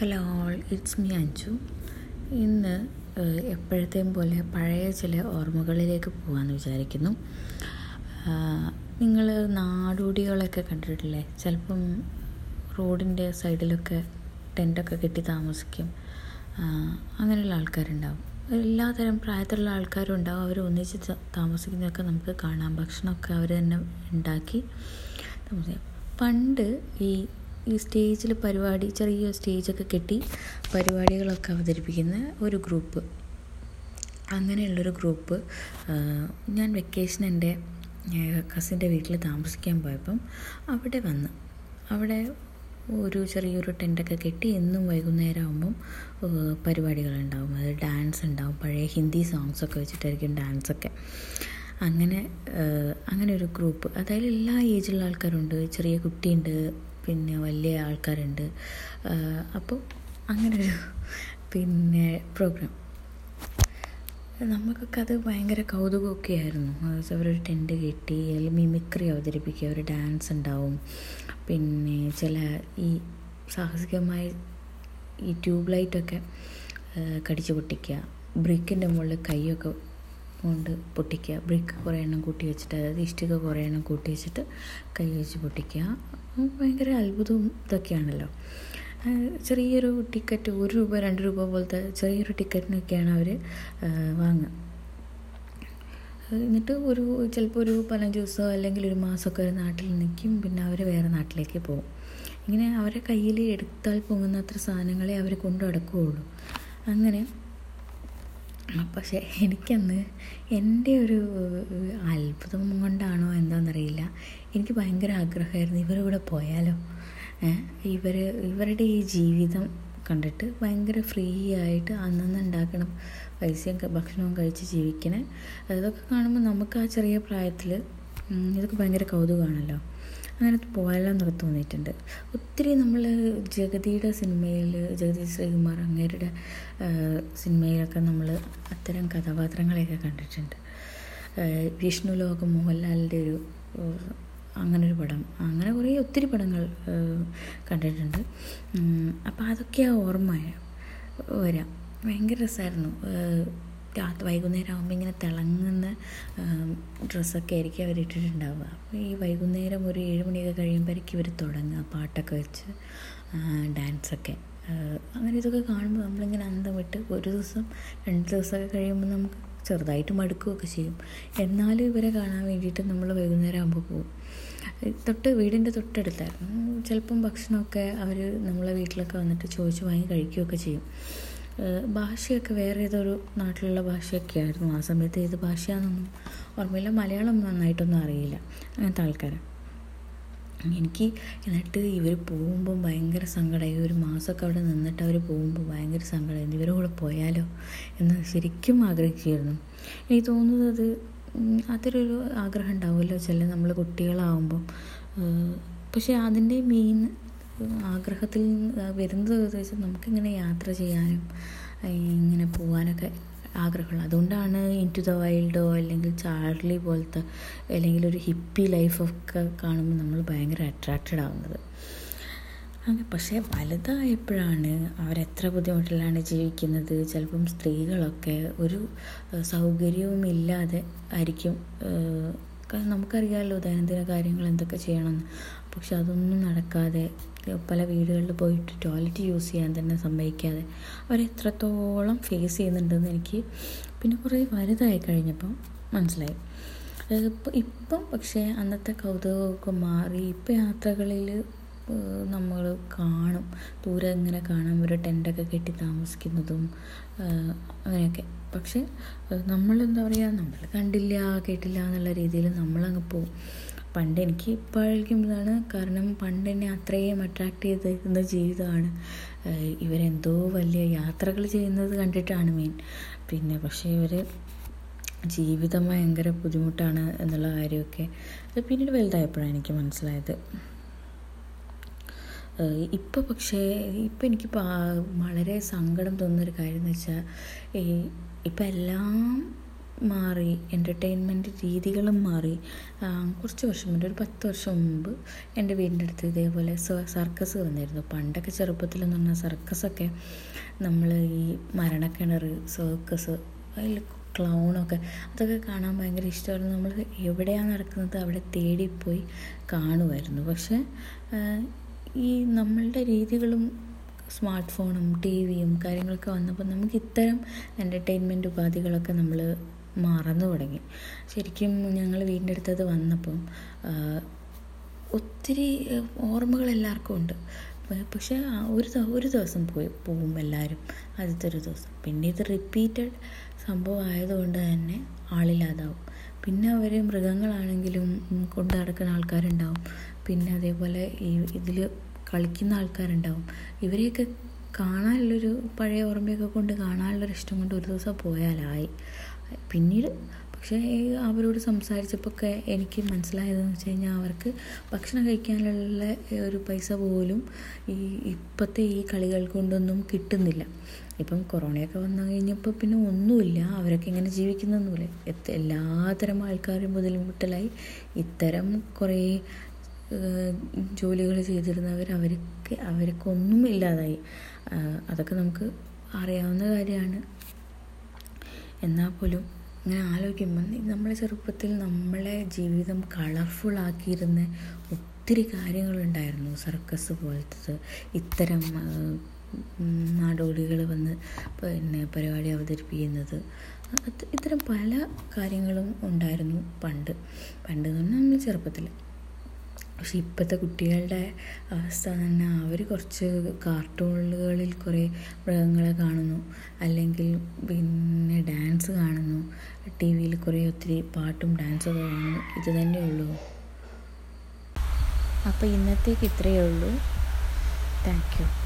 Hello all it's me Anju ഇന്ന് എപ്പോഴത്തെയും പോലെ പഴയ ചില ഓർമ്മകളിലേക്ക് പോകാമെന്ന് വിചാരിക്കുന്നു. നിങ്ങൾ നാടോടികളൊക്കെ കണ്ടിട്ടില്ലേ? ചിലപ്പം റോഡിന്റെ സൈഡിലൊക്കെ ടെന്റൊക്കെ കെട്ടി താമസിക്കും. അങ്ങനെയുള്ള ആൾക്കാരുണ്ടാവും. എല്ലാതരം പ്രായത്തിലുള്ള ആൾക്കാരും ഉണ്ടാവും. അവർ ഒന്നിച്ച് താമസിക്കുന്നതൊക്കെ നമുക്ക് കാണാം. ഭക്ഷണമൊക്കെ അവർ തന്നെ ഉണ്ടാക്കി. താമസിക്കാം പണ്ട് ഈ ഈ സ്റ്റേജിൽ പരിപാടി ചെറിയ സ്റ്റേജൊക്കെ കെട്ടി പരിപാടികളൊക്കെ അവതരിപ്പിക്കുന്ന ഒരു ഗ്രൂപ്പ്. അങ്ങനെയുള്ളൊരു ഗ്രൂപ്പ് ഞാൻ വെക്കേഷൻ എന്റെ കസിന്റെ വീട്ടിൽ താമസിക്കാൻ പോയപ്പം അവിടെ വന്ന്. അവിടെ ഒരു ചെറിയൊരു ടെന്റൊക്കെ കെട്ടി എന്നും വൈകുന്നേരം ആകുമ്പം പരിപാടികളുണ്ടാവും. അത് ഡാൻസ് ഉണ്ടാവും പഴയ ഹിന്ദി സോങ്സൊക്കെ വെച്ചിട്ടായിരിക്കും ഡാൻസൊക്കെ. അങ്ങനെ അങ്ങനെ ഒരു ഗ്രൂപ്പ്. അതായത് എല്ലാ ഏജിലുള്ള ആൾക്കാരുണ്ട്. ചെറിയ കുട്ടിയുണ്ട്. പിന്നെ വലിയ ആൾക്കാരുണ്ട്. അപ്പോൾ അങ്ങനൊരു പിന്നെ പ്രോഗ്രാം നമുക്കൊക്കെ അത് ഭയങ്കര കൗതുകമൊക്കെ ആയിരുന്നു. അവരൊരു ടെന്റ് കെട്ടി അല്ലെങ്കിൽ മിമിക്രി അവതരിപ്പിക്കുക ഒരു ഡാൻസ് ഉണ്ടാവും. പിന്നെ ചില ഈ സാഹസികമായ ഈ ട്യൂബ് ലൈറ്റൊക്കെ കടിച്ചു പൊട്ടിക്കുക ബ്രിക്കിന്റെ മുകളിൽ കൈയൊക്കെ കൊണ്ട് പൊട്ടിക്കുക ബ്രിക്ക് കുറേ എണ്ണം കൂട്ടി വെച്ചിട്ട് അതായത് ഇഷ്ടിക കുറേ എണ്ണം കൂട്ടി വെച്ചിട്ട് കൈ വെച്ച് പൊട്ടിക്കുക ഭയങ്കര അത്ഭുതവും ഇതൊക്കെയാണല്ലോ. ചെറിയൊരു ടിക്കറ്റ് ഒരു രൂപ രണ്ട് രൂപ പോലത്തെ ചെറിയൊരു ടിക്കറ്റിനൊക്കെയാണ് അവർ വാങ്ങുക. എന്നിട്ട് ഒരു ചിലപ്പോൾ ഒരു പതിനഞ്ച് ദിവസമോ അല്ലെങ്കിൽ ഒരു മാസമൊക്കെ ഒരു നാട്ടിൽ നിൽക്കും പിന്നെ അവർ വേറെ നാട്ടിലേക്ക് പോകും. ഇങ്ങനെ അവരെ കയ്യിൽ എടുത്താൽ പൊങ്ങുന്ന അത്ര സാധനങ്ങളെ അവർ കൊണ്ടു നടക്കുകയുള്ളൂ. അങ്ങനെ പക്ഷേ എനിക്കന്ന് എന്റെ ഒരു അത്ഭുതം കൊണ്ടാണോ എന്താണെന്നറിയില്ല എനിക്ക് ഭയങ്കര ആഗ്രഹമായിരുന്നു ഇവരുടെ കൂടെ പോയാലോ. ഇവർ ഇവരുടെ ഈ ജീവിതം കണ്ടിട്ട് ഭയങ്കര ഫ്രീ ആയിട്ട് അന്നന്ന് ഉണ്ടാക്കണം. പൈസയും ഭക്ഷണവും കഴിച്ച് ജീവിക്കണേ. അതൊക്കെ കാണുമ്പോൾ നമുക്ക് ആ ചെറിയ പ്രായത്തിൽ ഇതൊക്കെ ഭയങ്കര കൗതുകമാണല്ലോ അങ്ങനെ പോയാലോ എന്നൊക്കെ തോന്നിയിട്ടുണ്ട്. ഒത്തിരി നമ്മൾ ജഗതിയുടെ സിനിമയിൽ ജഗതി ശ്രീകുമാർ അങ്ങേരുടെ സിനിമയിലൊക്കെ നമ്മൾ അത്തരം കഥാപാത്രങ്ങളെയൊക്കെ കണ്ടിട്ടുണ്ട്. വിഷ്ണു ലോകം മോഹൻലാലിന്റെ ഒരു ആ, അങ്ങനൊരു പടം. അങ്ങനെ കുറേ ഒത്തിരി പടങ്ങൾ കണ്ടിട്ടുണ്ട്. അപ്പോൾ അതൊക്കെയാ ഓർമ്മ വരാം. ഭയങ്കര രസമായിരുന്നു രാത്രി വൈകുന്നേരം ആകുമ്പോൾ ഇങ്ങനെ തിളങ്ങുന്ന ഡ്രസ്സൊക്കെ ആയിരിക്കും അവർ ഇട്ടിട്ടുണ്ടാവുക അപ്പോൾ ഈ വൈകുന്നേരം ഒരു ഏഴ് മണിയൊക്കെ കഴിയുമ്പോഴേക്കും ഇവർ തുടങ്ങുക പാട്ടൊക്കെ വെച്ച് ഡാൻസൊക്കെ. അങ്ങനെ ഇതൊക്കെ കാണുമ്പോൾ നമ്മളിങ്ങനെ അന്തം വിട്ട് ഒരു ദിവസം രണ്ട് ദിവസമൊക്കെ കഴിയുമ്പോൾ നമുക്ക് ചെറുതായിട്ട് മടുക്കുകയൊക്കെ ചെയ്യും. എന്നാലും ഇവരെ കാണാൻ വേണ്ടിയിട്ട് നമ്മൾ വൈകുന്നേരം ആകുമ്പോൾ പോകും തൊട്ട് വീടിന്റെ തൊട്ടടുത്തായിരുന്നു. ചിലപ്പം ഭക്ഷണമൊക്കെ അവർ നമ്മളെ വീട്ടിലൊക്കെ വന്നിട്ട് ചോദിച്ച് വാങ്ങി കഴിക്കുകയൊക്കെ ചെയ്യും. ഭാഷയൊക്കെ വേറെ ഏതൊരു നാട്ടിലുള്ള ഭാഷയൊക്കെ ആയിരുന്നു ആ സമയത്ത് ഏത് ഭാഷയാണെന്നൊന്നും ഓർമ്മയില്ല. മലയാളം നന്നായിട്ടൊന്നും അറിയില്ല. അങ്ങനത്തെ ആൾക്കാരാണ് എനിക്ക് എന്നിട്ട് ഇവർ പോകുമ്പോൾ ഭയങ്കര സങ്കടമായി ഒരു മാസമൊക്കെ അവിടെ നിന്നിട്ട് അവർ പോകുമ്പോൾ ഭയങ്കര സങ്കടമായിരുന്നു ഇവരുടെ കൂടെ പോയാലോ എന്ന് ശരിക്കും ആഗ്രഹിച്ചിരുന്നു എനിക്ക് തോന്നുന്നത് അത് അതിലൊരു ആഗ്രഹം ഉണ്ടാവുമല്ലോ. ചില നമ്മൾ കുട്ടികളാവുമ്പം. പക്ഷേ അതിന്റെ മെയിൻ ആഗ്രഹത്തിൽ വരുന്നത് വെച്ചാൽ നമുക്കിങ്ങനെ യാത്ര ചെയ്യാനും ഇങ്ങനെ പോകാനൊക്കെ ആഗ്രഹമുള്ള. അതുകൊണ്ടാണ് ഇൻ ടു ദ വൈൽഡോ അല്ലെങ്കിൽ ചാർലി പോലത്തെ അല്ലെങ്കിൽ ഒരു ഹിപ്പി ലൈഫൊക്കെ കാണുമ്പോൾ നമ്മൾ ഭയങ്കര അട്രാക്റ്റഡ് ആവുന്നത്. അങ്ങനെ പക്ഷേ വലുതായപ്പോഴാണ് അവരെത്ര ബുദ്ധിമുട്ടിലാണ് ജീവിക്കുന്നത്. ചിലപ്പം സ്ത്രീകളൊക്കെ ഒരു സൗകര്യവും ഇല്ലാതെ ആയിരിക്കും കാരണം നമുക്കറിയാമല്ലോ ദൈനംദിന കാര്യങ്ങൾ എന്തൊക്കെ ചെയ്യണമെന്ന്. പക്ഷെ അതൊന്നും നടക്കാതെ പല വീടുകളിൽ പോയിട്ട് ടോയ്ലറ്റ് യൂസ് ചെയ്യാൻ തന്നെ സമ്മതിക്കാതെ അവരെത്രത്തോളം ഫേസ് ചെയ്യുന്നുണ്ടെന്ന് എനിക്ക് പിന്നെ കുറേ വലുതായി കഴിഞ്ഞപ്പം മനസ്സിലായി. ഇപ്പം പക്ഷേ അന്നത്തെ കൗതുകമൊക്കെ മാറി ഇപ്പം യാത്രകളിൽ നമ്മൾ കാണും. ദൂരെ ഇങ്ങനെ കാണാം ഒരു ടെന്റൊക്കെ കെട്ടി താമസിക്കുന്നതും അങ്ങനെയൊക്കെ. പക്ഷേ നമ്മളെന്താ പറയുക നമ്മൾ കണ്ടില്ല കേട്ടില്ല എന്നുള്ള രീതിയിൽ നമ്മളങ്ങ് പോവും. പണ്ട് എനിക്ക് ഇപ്പോഴേക്കുമ്പോഴാണ് കാരണം പണ്ട് എന്നെ അത്രയും അട്രാക്റ്റ് ചെയ്തിരുന്ന ജീവിതമാണ്. ഇവരെന്തോ വലിയ യാത്രകൾ ചെയ്യുന്നത് കണ്ടിട്ടാണ് മെയിൻ പിന്നെ പക്ഷേ ഇവർ ജീവിതം ഭയങ്കര ബുദ്ധിമുട്ടാണ് എന്നുള്ള കാര്യമൊക്കെ അത് പിന്നീട് വലുതായപ്പോഴാണ് എനിക്ക് മനസ്സിലായത്. ഇപ്പോൾ പക്ഷേ ഇപ്പം എനിക്ക് വളരെ സങ്കടം തോന്നുന്നൊരു കാര്യം എന്ന് വെച്ചാൽ ഈ ഇപ്പം എല്ലാം മാറി എന്റർടൈൻമെന്റ് രീതികളും മാറി. കുറച്ച് വർഷം മുമ്പ് ഒരു പത്ത് വർഷം മുമ്പ് എന്റെ വീടിന്റെ അടുത്ത് ഇതേപോലെ സർക്കസ് വന്നിരുന്നു. പണ്ടൊക്കെ ചെറുപ്പത്തിൽ ചെറുപ്പത്തിലെന്ന് പറഞ്ഞാൽ സർക്കസൊക്കെ നമ്മൾ ഈ മരണക്കിണർ സർക്കസ് അതിൽ ക്ലൗണൊക്കെ അതൊക്കെ കാണാൻ ഭയങ്കര ഇഷ്ടമായിരുന്നു. നമ്മൾ എവിടെയാണ് നടക്കുന്നത് അവിടെ തേടിപ്പോയി കാണുമായിരുന്നു. പക്ഷേ ഈ നമ്മളുടെ രീതികളും സ്മാർട്ട് ഫോണും ടി വിയും കാര്യങ്ങളൊക്കെ വന്നപ്പോൾ നമുക്ക് ഇത്തരം എന്റർടൈൻമെന്റ് ഉപാധികളൊക്കെ നമ്മൾ മറന്നു തുടങ്ങി. ശരിക്കും ഞങ്ങൾ വീടിന്റെ അടുത്തത് വന്നപ്പം ഒത്തിരി ഓർമ്മകൾ എല്ലാവർക്കും ഉണ്ട്. പക്ഷേ ഒരു ഒരു ദിവസം പോയി പോവും എല്ലാവരും ആദ്യത്തെ ഒരു ദിവസം. പിന്നെ ഇത് റിപ്പീറ്റഡ് സംഭവം ആയതുകൊണ്ട് തന്നെ ആളില്ലാതാവും. പിന്നെ അവർ മൃഗങ്ങളാണെങ്കിലും കൊണ്ട് നടക്കുന്ന ആൾക്കാരുണ്ടാവും. പിന്നെ അതേപോലെ ഈ ഇതിൽ കളിക്കുന്ന ആൾക്കാരുണ്ടാവും. ഇവരെയൊക്കെ കാണാനുള്ളൊരു പഴയ ഓർമ്മയൊക്കെ കൊണ്ട് കാണാനുള്ളൊരു ഇഷ്ടം കൊണ്ട് ഒരു ദിവസം പോയാലായി. പിന്നീട് പക്ഷേ അവരോട് സംസാരിച്ചപ്പോൾ ഒക്കെ എനിക്ക് മനസ്സിലായതെന്ന് വെച്ച് കഴിഞ്ഞാൽ അവർക്ക് ഭക്ഷണം കഴിക്കാനുള്ള ഒരു പൈസ പോലും ഈ ഇപ്പോഴത്തെ ഈ കളികൾ കൊണ്ടൊന്നും കിട്ടുന്നില്ല. ഇപ്പം കൊറോണയൊക്കെ വന്നു കഴിഞ്ഞപ്പോൾ പിന്നെ ഒന്നുമില്ല. അവരൊക്കെ ഇങ്ങനെ ജീവിക്കുന്നൊന്നുമില്ല. എത്ത- എല്ലാത്തരം ആൾക്കാരും മുതൽമുട്ടലായി ഇത്തരം കുറേ ജോലികൾ ചെയ്തിരുന്നവർ അവർക്ക് അവർക്കൊന്നും ഇല്ലാതായി. അതൊക്കെ നമുക്ക് അറിയാവുന്ന കാര്യമാണ്. എന്നാൽ പോലും ഇങ്ങനെ ആലോചിക്കുമ്പോൾ നമ്മളെ ചെറുപ്പത്തിൽ നമ്മളെ ജീവിതം കളർഫുൾ ആക്കിയിരുന്ന ഒത്തിരി കാര്യങ്ങളുണ്ടായിരുന്നു. സർക്കസ് പോലത്തത്. ഇത്തരം നാടോടികൾ വന്ന് പിന്നെ പരിപാടി അവതരിപ്പിക്കുന്നത്. ഇത്തരം പല കാര്യങ്ങളും ഉണ്ടായിരുന്നു പണ്ട്. പണ്ട് എന്ന് പറഞ്ഞാൽ നമ്മൾ ചെറുപ്പത്തിൽ പക്ഷെ ഇപ്പോഴത്തെ കുട്ടികളുടെ അവസ്ഥ തന്നെ അവർ കുറച്ച് കാർട്ടൂണുകളിൽ കുറേ മൃഗങ്ങളെ കാണുന്നു. അല്ലെങ്കിൽ പിന്നെ ഡാൻസ് കാണുന്നു. ടി വിയിൽ കുറേ ഒത്തിരി പാട്ടും ഡാൻസൊക്കെ കാണുന്നു. ഇത് തന്നെയുള്ളൂ അപ്പോൾ ഇന്നത്തേക്ക് ഇത്രയേ ഉള്ളൂ. Thank you.